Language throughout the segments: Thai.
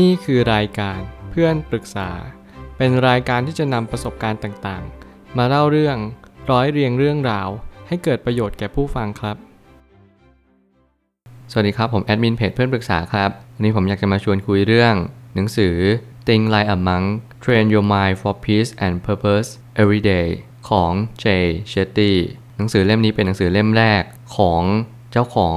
นี่คือรายการเพื่อนปรึกษา เป็นรายการที่จะนำประสบการณ์ต่างๆ มาเล่าเรื่องร้อยเรียงเรื่องราว ให้เกิดประโยชน์แก่ผู้ฟังครับ สวัสดีครับ ผมแอดมินเพจเพื่อนปรึกษาครับ วันนี้ผมอยากจะมาชวนคุยเรื่อง หนังสือ Think Like a Monk Train Your Mind for Peace and Purpose Every Day ของ Jay Shetty หนังสือเล่มนี้เป็นหนังสือเล่มแรกของเจ้าของ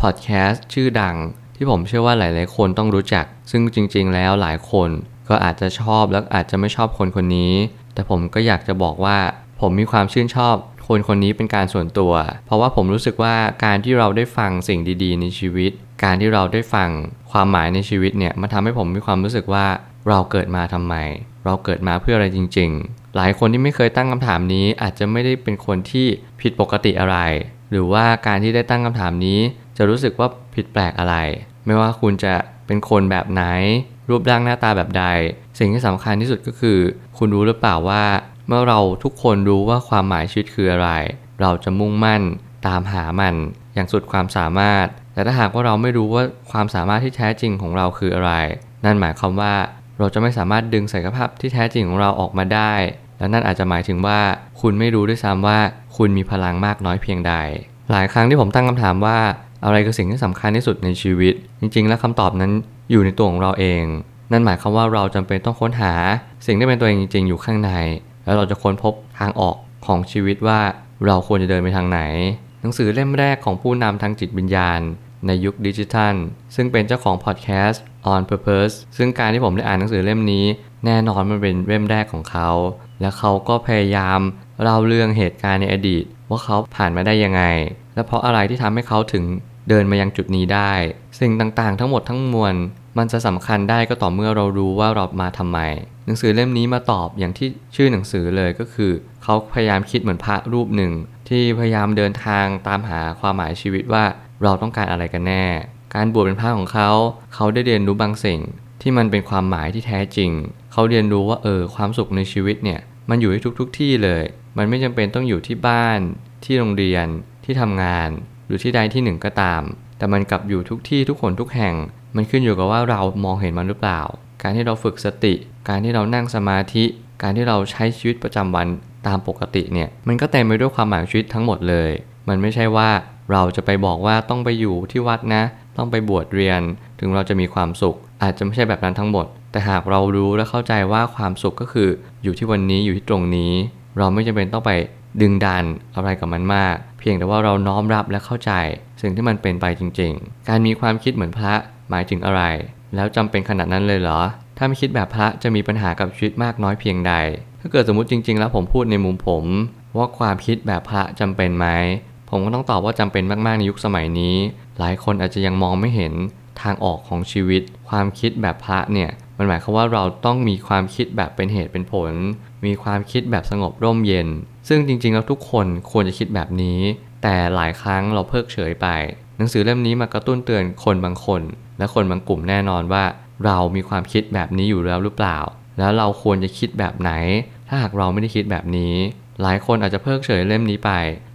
พอดแคสต์ชื่อดัง ที่ผมเชื่อว่าหลาย ๆ คนต้องรู้จัก ซึ่งจริงๆแล้วหลายคนก็อาจจะชอบและอาจจะไม่ชอบคนคนนี้ แต่ผมก็อยากจะบอกว่า ผมมีความชื่นชอบคนคนนี้เป็นการส่วนตัว เพราะว่าผมรู้สึกว่าการที่เราได้ฟังสิ่งดีๆ ในชีวิต การที่เราได้ฟังความหมายในชีวิตเนี่ยมันทำให้ผมมีความรู้สึกว่าเราเกิดมาทำไม เราเกิดมาเพื่ออะไรจริง ๆ หลายคนที่ไม่เคยตั้งคำถามนี้อาจจะไม่ได้เป็นคนที่ผิดปกติอะไร หรือว่าการที่ได้ตั้งคำถามนี้ จะรู้สึกว่าผิดแปลกอะไร ไม่ว่าคุณจะเป็นคนแบบไหน รูปร่างหน้าตาแบบใด สิ่งที่สำคัญที่สุดก็คือ คุณรู้หรือเปล่าว่า เมื่อเราทุกคนรู้ว่าความหมายชีวิตคืออะไร เราจะมุ่งมั่นตามหามัน อย่างสุดความสามารถ แต่ถ้าหากว่าเราไม่รู้ว่าความสามารถที่แท้จริงของเราคืออะไร นั่นหมายความว่าเราจะไม่สามารถดึงศักยภาพที่แท้จริงของเราออกมาได้ และนั่นอาจจะหมายถึงว่าคุณไม่รู้ด้วยซ้ำว่า คุณมีพลังมากน้อยเพียงใด หลายครั้งที่ผมตั้งคำถามว่า อะไรคือสิ่งที่สำคัญที่สุดในชีวิต จริง ๆ แล้วคำตอบนั้นอยู่ในตัวของเราเอง นั่นหมายความว่าเราจำเป็นต้องค้นหา สิ่งที่เป็นตัวเองจริง ๆ อยู่ข้างใน แล้วเราจะค้นพบทางออกของชีวิตว่าเราควรจะเดินไปทางไหน หนังสือเล่มแรกของผู้นำทางจิตวิญญาณ ในยุคดิจิทัล ซึ่งเป็นเจ้าของพอดแคสต์ On Purpose ซึ่งการที่ผมได้อ่านหนังสือเล่มนี้ แน่นอนมันเป็นเล่มแรกของเขา และเขาก็พยายามเล่าเรื่องเหตุการณ์ในอดีต ว่าเขาผ่านมาได้ยังไง และเพราะอะไรที่ทำให้เขาถึงเดินมายังจุดนี้ได้ สิ่งต่างๆ ทั้งหมดทั้งมวล มันจะสำคัญได้ก็ต่อเมื่อเรารู้ว่าเรามาทำไม หนังสือเล่มนี้มาตอบอย่างที่ชื่อหนังสือเลยก็คือ เขาพยายามคิดเหมือนพระรูปหนึ่ง ที่พยายามเดินทางตามหาความหมายชีวิตว่าเราต้องการอะไรกันแน่ การบวชเป็นพระของเขา เขาได้เรียนรู้บางสิ่ง ที่มันเป็นความหมายที่แท้จริง เขาเรียนรู้ว่าเออความสุขในชีวิตเนี่ยมันอยู่ที่ทุกๆทที่เลย มันไม่จำเป็นต้องอยู่ที่บ้านที่โรงเรียน ที่ทำงาน หรือที่ใดที่หนึ่งก็ตาม แต่มันกลับอยู่ทุกที่ทุกคนทุกแห่ง มันขึ้นอยู่กับว่าเรามองเห็นมันหรือเปล่า การที่เราฝึกสติ การที่เรานั่งสมาธิ การที่เราใช้ชีวิตประจำวันตามปกติเนี่ย มันก็เต็มไปด้วยความหมายชีวิตทั้งหมดเลย มันไม่ใช่ว่าเราจะไปบอกว่าต้องไปอยู่ที่วัดนะ ต้องไปบวชเรียน ถึงเราจะมีความสุข อาจจะไม่ใช่แบบนั้นทั้งหมด แต่หากเรารู้และเข้าใจว่าความสุขก็คือ อยู่ที่วันนี้อยู่ที่ตรงนี้ เราไม่จำเป็นต้องไปดึงดันอะไรกับมันมาก พียงแต่ว่าเราน้อมรับและเข้าใจ สิ่งที่มันเป็นไปจริง ๆ การมีความคิดเหมือนพระหมายถึงอะไร แล้วจำเป็นขนาดนั้นเลยเหรอ ถ้าไม่คิดแบบพระจะมีปัญหากับชีวิตมากน้อยเพียงใด ถ้าเกิดสมมติจริง ๆ แล้วผมพูดในมุมผม ว่าความคิดแบบพระจำเป็นไหมผมก็ต้องตอบว่าจำเป็นมากๆในยุคสมัยนี้ หลายคนอาจจะยังมองไม่เห็นทางออกของชีวิต ความคิดแบบพระเนี่ยมันหมายความว่าเราต้องมีความคิดแบบเป็นเหตุเป็นผล มีความคิดแบบสงบร่มเย็น ซึ่งจริงๆ แล้วทุกคนควรจะคิดแบบนี้ แต่หลายครั้งเราเพิกเฉยไป หนังสือเล่มนี้มากระตุ้นเตือนคนบางคน และคนบางกลุ่มแน่นอนว่า เรามีความคิดแบบนี้อยู่แล้วหรือเปล่า แล้วเราควรจะคิดแบบไหน ถ้าหากเราไม่ได้คิดแบบนี้ หลายคนอาจจะเพิกเฉยเล่มนี้ไป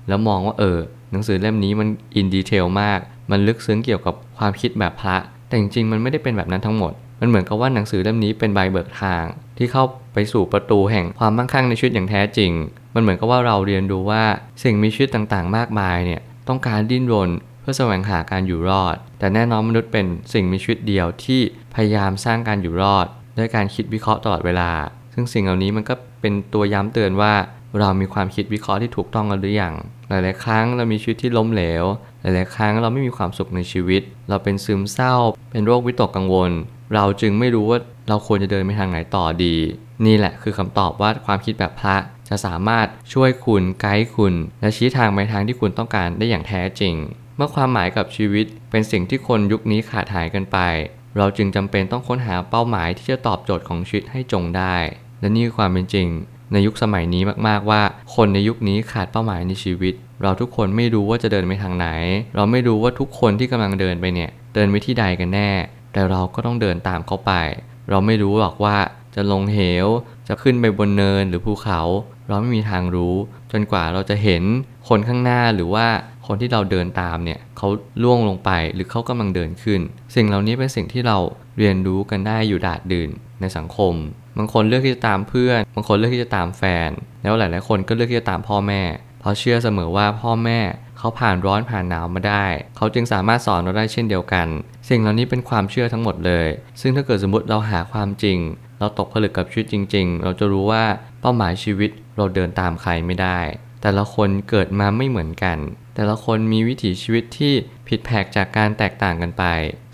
แล้วมองว่าเออหนังสือเล่มนี้มันอินดีเทลมาก มันลึกซึ้งเกี่ยวกับความคิดแบบพระ แต่จริงๆ มันไม่ได้เป็นแบบนั้นทั้งหมด มันเหมือนกับว่าหนังสือเล่มนี้เป็นใบเบิกทาง ที่เข้าไปสู่ประตูแห่งความมั่งคั่งในชีวิตอย่างแท้จริง มันเหมือนกับว่าเราเรียนรู้ว่าสิ่งมีชีวิตต่างๆ มากมายเนี่ยต้องการดิ้นรนเพื่อแสวงหาการอยู่รอด แต่แน่นอนมนุษย์เป็นสิ่งมีชีวิตเดียวที่พยายามสร้างการอยู่รอด ด้วยการคิดวิเคราะห์ตลอดเวลา ซึ่งสิ่งเหล่านี้มันก็เป็นตัวย้ำเตือนว่าเรามีความคิดวิเคราะห์ที่ถูกต้องกันหรือยัง หลาย ๆ ครั้งเรามีชีวิตที่ล้มเหลว หลาย ๆ ครั้งเราไม่มีความสุขในชีวิต เราเป็นซึมเศร้า เป็นโรควิตกกังวล เราจึงไม่รู้ว่าเราควรจะเดินไปทางไหนต่อดี นี่แหละคือคำตอบว่าความคิดแบบพระจะสามารถช่วยคุณไกด์คุณ และชี้ทางไปทางที่คุณต้องการได้อย่างแท้จริง เมื่อความหมายกับชีวิตเป็นสิ่งที่คนยุคนี้ขาดหายกันไป เราจึงจำเป็นต้องค้นหาเป้าหมายที่จะตอบโจทย์ของชีวิตให้จงได้ และนี่คือความเป็นจริง ในยุคสมัยนี้มากๆว่า คนในยุคนี้ขาดเป้าหมายในชีวิต เราทุกคนไม่รู้ว่าจะเดินไปทางไหน เราไม่รู้ว่าทุกคนที่กำลังเดินไปเนี่ยเดินไปที่ใดกันแน่ แต่เราก็ต้องเดินตามเขาไป เราไม่รู้หรอกว่าจะลงเหว จะขึ้นไปบนเนินหรือภูเขา เราไม่มีทางรู้ จนกว่าเราจะเห็นคนข้างหน้าหรือว่าคนที่เราเดินตามเนี่ยเขาล่วงลงไปหรือเขากำลังเดินขึ้น สิ่งเหล่านี้เป็นสิ่งที่เราเรียนรู้กันได้อยู่ดาดดื่นในสังคม บางคนเลือกที่จะตามเพื่อน บางคนเลือกที่จะตามแฟน แล้วหลาย ๆ คนก็เลือกที่จะตามพ่อแม่ เพราะเชื่อเสมอว่าพ่อแม่เขาผ่านร้อนผ่านหนาวมาได้ เขาจึงสามารถสอนเราได้เช่นเดียวกัน สิ่งเหล่านี้เป็นความเชื่อทั้งหมดเลย ซึ่งถ้าเกิดสมมติเราหาความจริง เราตกผลึกกับชีวิตจริง ๆ เราจะรู้ว่าเป้าหมายชีวิตเราเดินตามใครไม่ได้ แต่ละคนเกิดมาไม่เหมือนกัน แต่ละคนมีวิถีชีวิตที่ผิดแผกจากการแตกต่างกันไป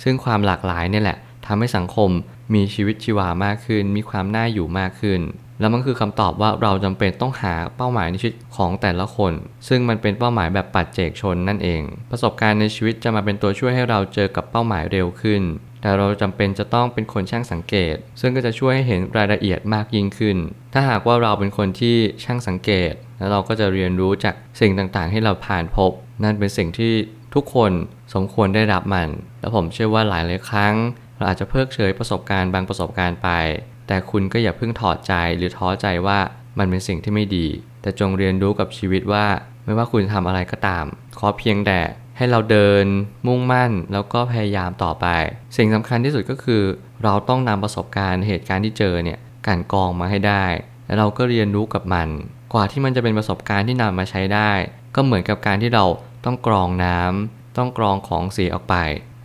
ซึ่งความหลากหลายนี่แหละทำให้สังคมมีชีวิตชีวามากขึ้น มีความน่าอยู่มากขึ้น แล้วมันคือคำตอบว่าเราจำเป็นต้องหาเป้าหมายในชีวิตของแต่ละคน ซึ่งมันเป็นเป้าหมายแบบปัจเจกชนนั่นเอง ประสบการณ์ในชีวิตจะมาเป็นตัวช่วยให้เราเจอกับเป้าหมายเร็วขึ้น แต่เราจำเป็นจะต้องเป็นคนช่างสังเกต ซึ่งก็จะช่วยให้เห็นรายละเอียดมากยิ่งขึ้น ถ้าหากว่าเราเป็นคนที่ช่างสังเกต แล้วเราก็จะเรียนรู้จากสิ่งต่างๆ ที่เราผ่านพบ นั่นเป็นสิ่งที่ทุกคนสมควรได้รับมัน และผมเชื่อว่าหลายหลายครั้ง เราอาจจะเพิกเฉยประสบการณ์บางประสบการณ์ไป แต่คุณก็อย่าเพิ่งถอดใจหรือท้อใจว่ามันเป็นสิ่งที่ไม่ดี แต่จงเรียนรู้กับชีวิตว่า ไม่ว่าคุณจะทำอะไรก็ตาม ขอเพียงแต่ให้เราเดินมุ่งมั่นแล้วก็พยายามต่อไป สิ่งสำคัญที่สุดก็คือ เราต้องนำประสบการณ์เหตุการณ์ที่เจอเนี่ยกลั่นกรองมาให้ได้ แล้วเราก็เรียนรู้กับมัน กว่าที่มันจะเป็นประสบการณ์ที่นำมาใช้ได้ ก็เหมือนกับการที่เราต้องกรองน้ำต้องกรองของเสียออกไป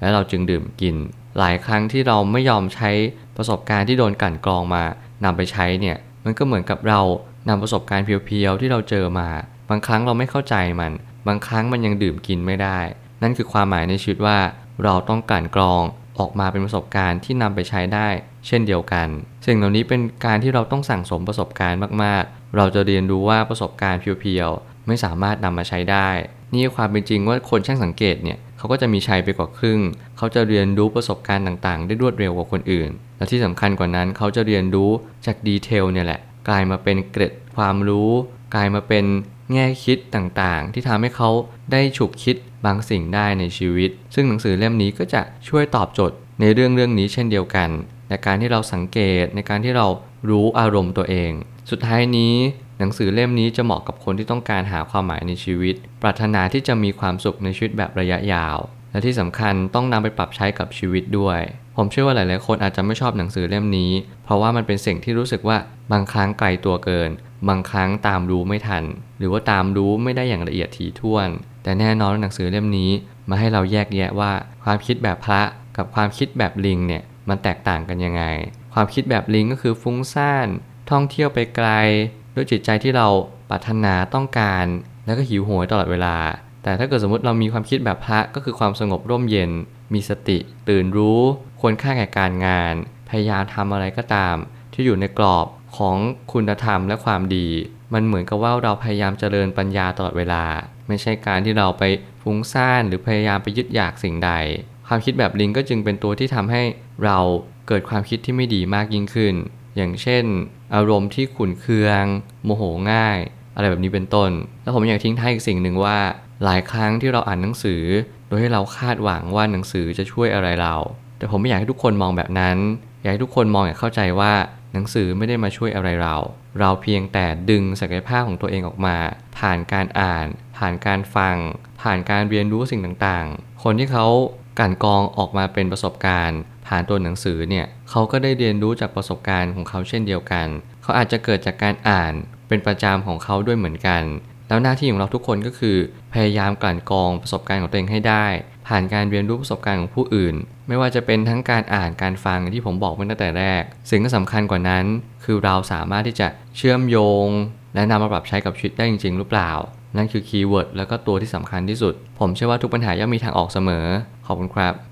แล้วเราจึงดื่มกิน หลายครั้งที่เราไม่ยอมใช้ประสบการณ์ที่โดนกลั่นกรองมานำไปใช้เนี่ยมันก็เหมือนกับเรานำประสบการณ์เพียวๆที่เราเจอมา บางครั้งเราไม่เข้าใจมัน บางครั้งมันยังดื่มกินไม่ได้ นั่นคือความหมายในชีวิตว่า เราต้องกลั่นกรองออกมาเป็นประสบการณ์ที่นำไปใช้ได้ เช่นเดียวกันสิ่งเหล่านี้เป็นการที่เราต้องสั่งสมประสบการณ์มากๆ เราจะเรียนรู้ว่าประสบการณ์เพียวๆไม่สามารถนำมาใช้ได้ นี่ความเป็นจริงว่าคนช่างสังเกตเนี่ย เขาก็จะมีชัยไปกว่าครึ่ง เขาจะเรียนรู้ประสบการณ์ต่างๆ ได้รวดเร็วกว่าคนอื่น และที่สำคัญกว่านั้นเขาจะเรียนรู้จากดีเทลเนี่ยแหละ กลายมาเป็นเกร็ดความรู้ กลายมาเป็นแง่คิดต่างๆ ที่ทำให้เขาได้ฉุกคิดบางสิ่งได้ในชีวิต ซึ่งหนังสือเล่มนี้ก็จะช่วยตอบโจทย์ในเรื่องเรื่องนี้เช่นเดียวกันในการที่เราสังเกตในการที่เรารู้อารมณ์ตัวเอง สุดท้ายนี้ หนังสือเล่มนี้จะเหมาะกับคนที่ต้องการหาความหมายในชีวิต ปรารถนาที่จะมีความสุขในชีวิตแบบระยะยาว และที่สำคัญต้องนำไปปรับใช้กับชีวิตด้วย ผมเชื่อว่าหลาย ๆ คนอาจจะไม่ชอบหนังสือเล่มนี้ เพราะว่ามันเป็นสิ่งที่รู้สึกว่าบางครั้งไกลตัวเกิน บางครั้งตามรู้ไม่ทัน หรือว่าตามรู้ไม่ได้อย่างละเอียดถี่ถ้วน แต่แน่นอนหนังสือเล่มนี้มาให้เราแยกแยะว่า ความคิดแบบพระกับความคิดแบบลิงเนี่ยมันแตกต่างกันยังไง ความคิดแบบลิงก็คือฟุ้งซ่านท่องเที่ยวไปไกล ด้วยจิตใจที่เราปรารถนาต้องการ แล้วก็หิวโหยตลอดเวลา แต่ถ้าเกิดสมมติเรามีความคิดแบบพระก็คือความสงบร่มเย็น มีสติ ตื่นรู้ ควรค่าแก่การงาน พยายามทำอะไรก็ตาม ที่อยู่ในกรอบของคุณธรรมและความดี มันเหมือนกับว่าเราพยายามเจริญปัญญาตลอดเวลา ไม่ใช่การที่เราไปฟุ้งซ่านหรือพยายามไปยึดอยากสิ่งใด ความคิดแบบลิงก็จึงเป็นตัวที่ทำให้เราเกิดความคิดที่ไม่ดีมากยิ่งขึ้น อย่างเช่น อารมณ์ที่ขุนเคือง โมโหง่าย อะไรแบบนี้เป็นต้น แล้วผมอยากทิ้งท้ายอีกสิ่งหนึ่งว่า หลายครั้งที่เราอ่านหนังสือ โดยให้เราคาดหวังว่าหนังสือจะช่วยอะไรเรา แต่ผมไม่อยากให้ทุกคนมองแบบนั้น อยากให้ทุกคนมองอย่างเข้าใจว่าหนังสือไม่ได้มาช่วยอะไรเรา เราเพียงแต่ดึงศักยภาพของตัวเองออกมา ผ่านการอ่าน ผ่านการฟัง ผ่านการเรียนรู้สิ่งต่างๆ คนที่เขากันกองออกมาเป็นประสบการณ์ ผ่านตัวหนังสือเนี่ยเขาก็ได้เรียนรู้จากประสบการณ์ของเขาเช่นเดียวกัน เขาอาจจะเกิดจากการอ่านเป็นประจำของเขาด้วยเหมือนกัน แล้วหน้าที่ของเราทุกคนก็คือ พยายามกลั่นกรองประสบการณ์ของตัวเองให้ได้ ผ่านการเรียนรู้ประสบการณ์ของผู้อื่น ไม่ว่าจะเป็นทั้งการอ่านการฟังที่ผมบอกไปตั้งแต่แรก สิ่งที่สำคัญกว่านั้น คือเราสามารถที่จะเชื่อมโยง และนำมาปรับใช้กับชีวิตได้จริง ๆ หรือเปล่า นั่นคือ keyword แล้วก็ตัวที่สำคัญที่สุด ผมเชื่อว่าทุกปัญหาย่อมมีทางออกเสมอ ขอบคุณครับ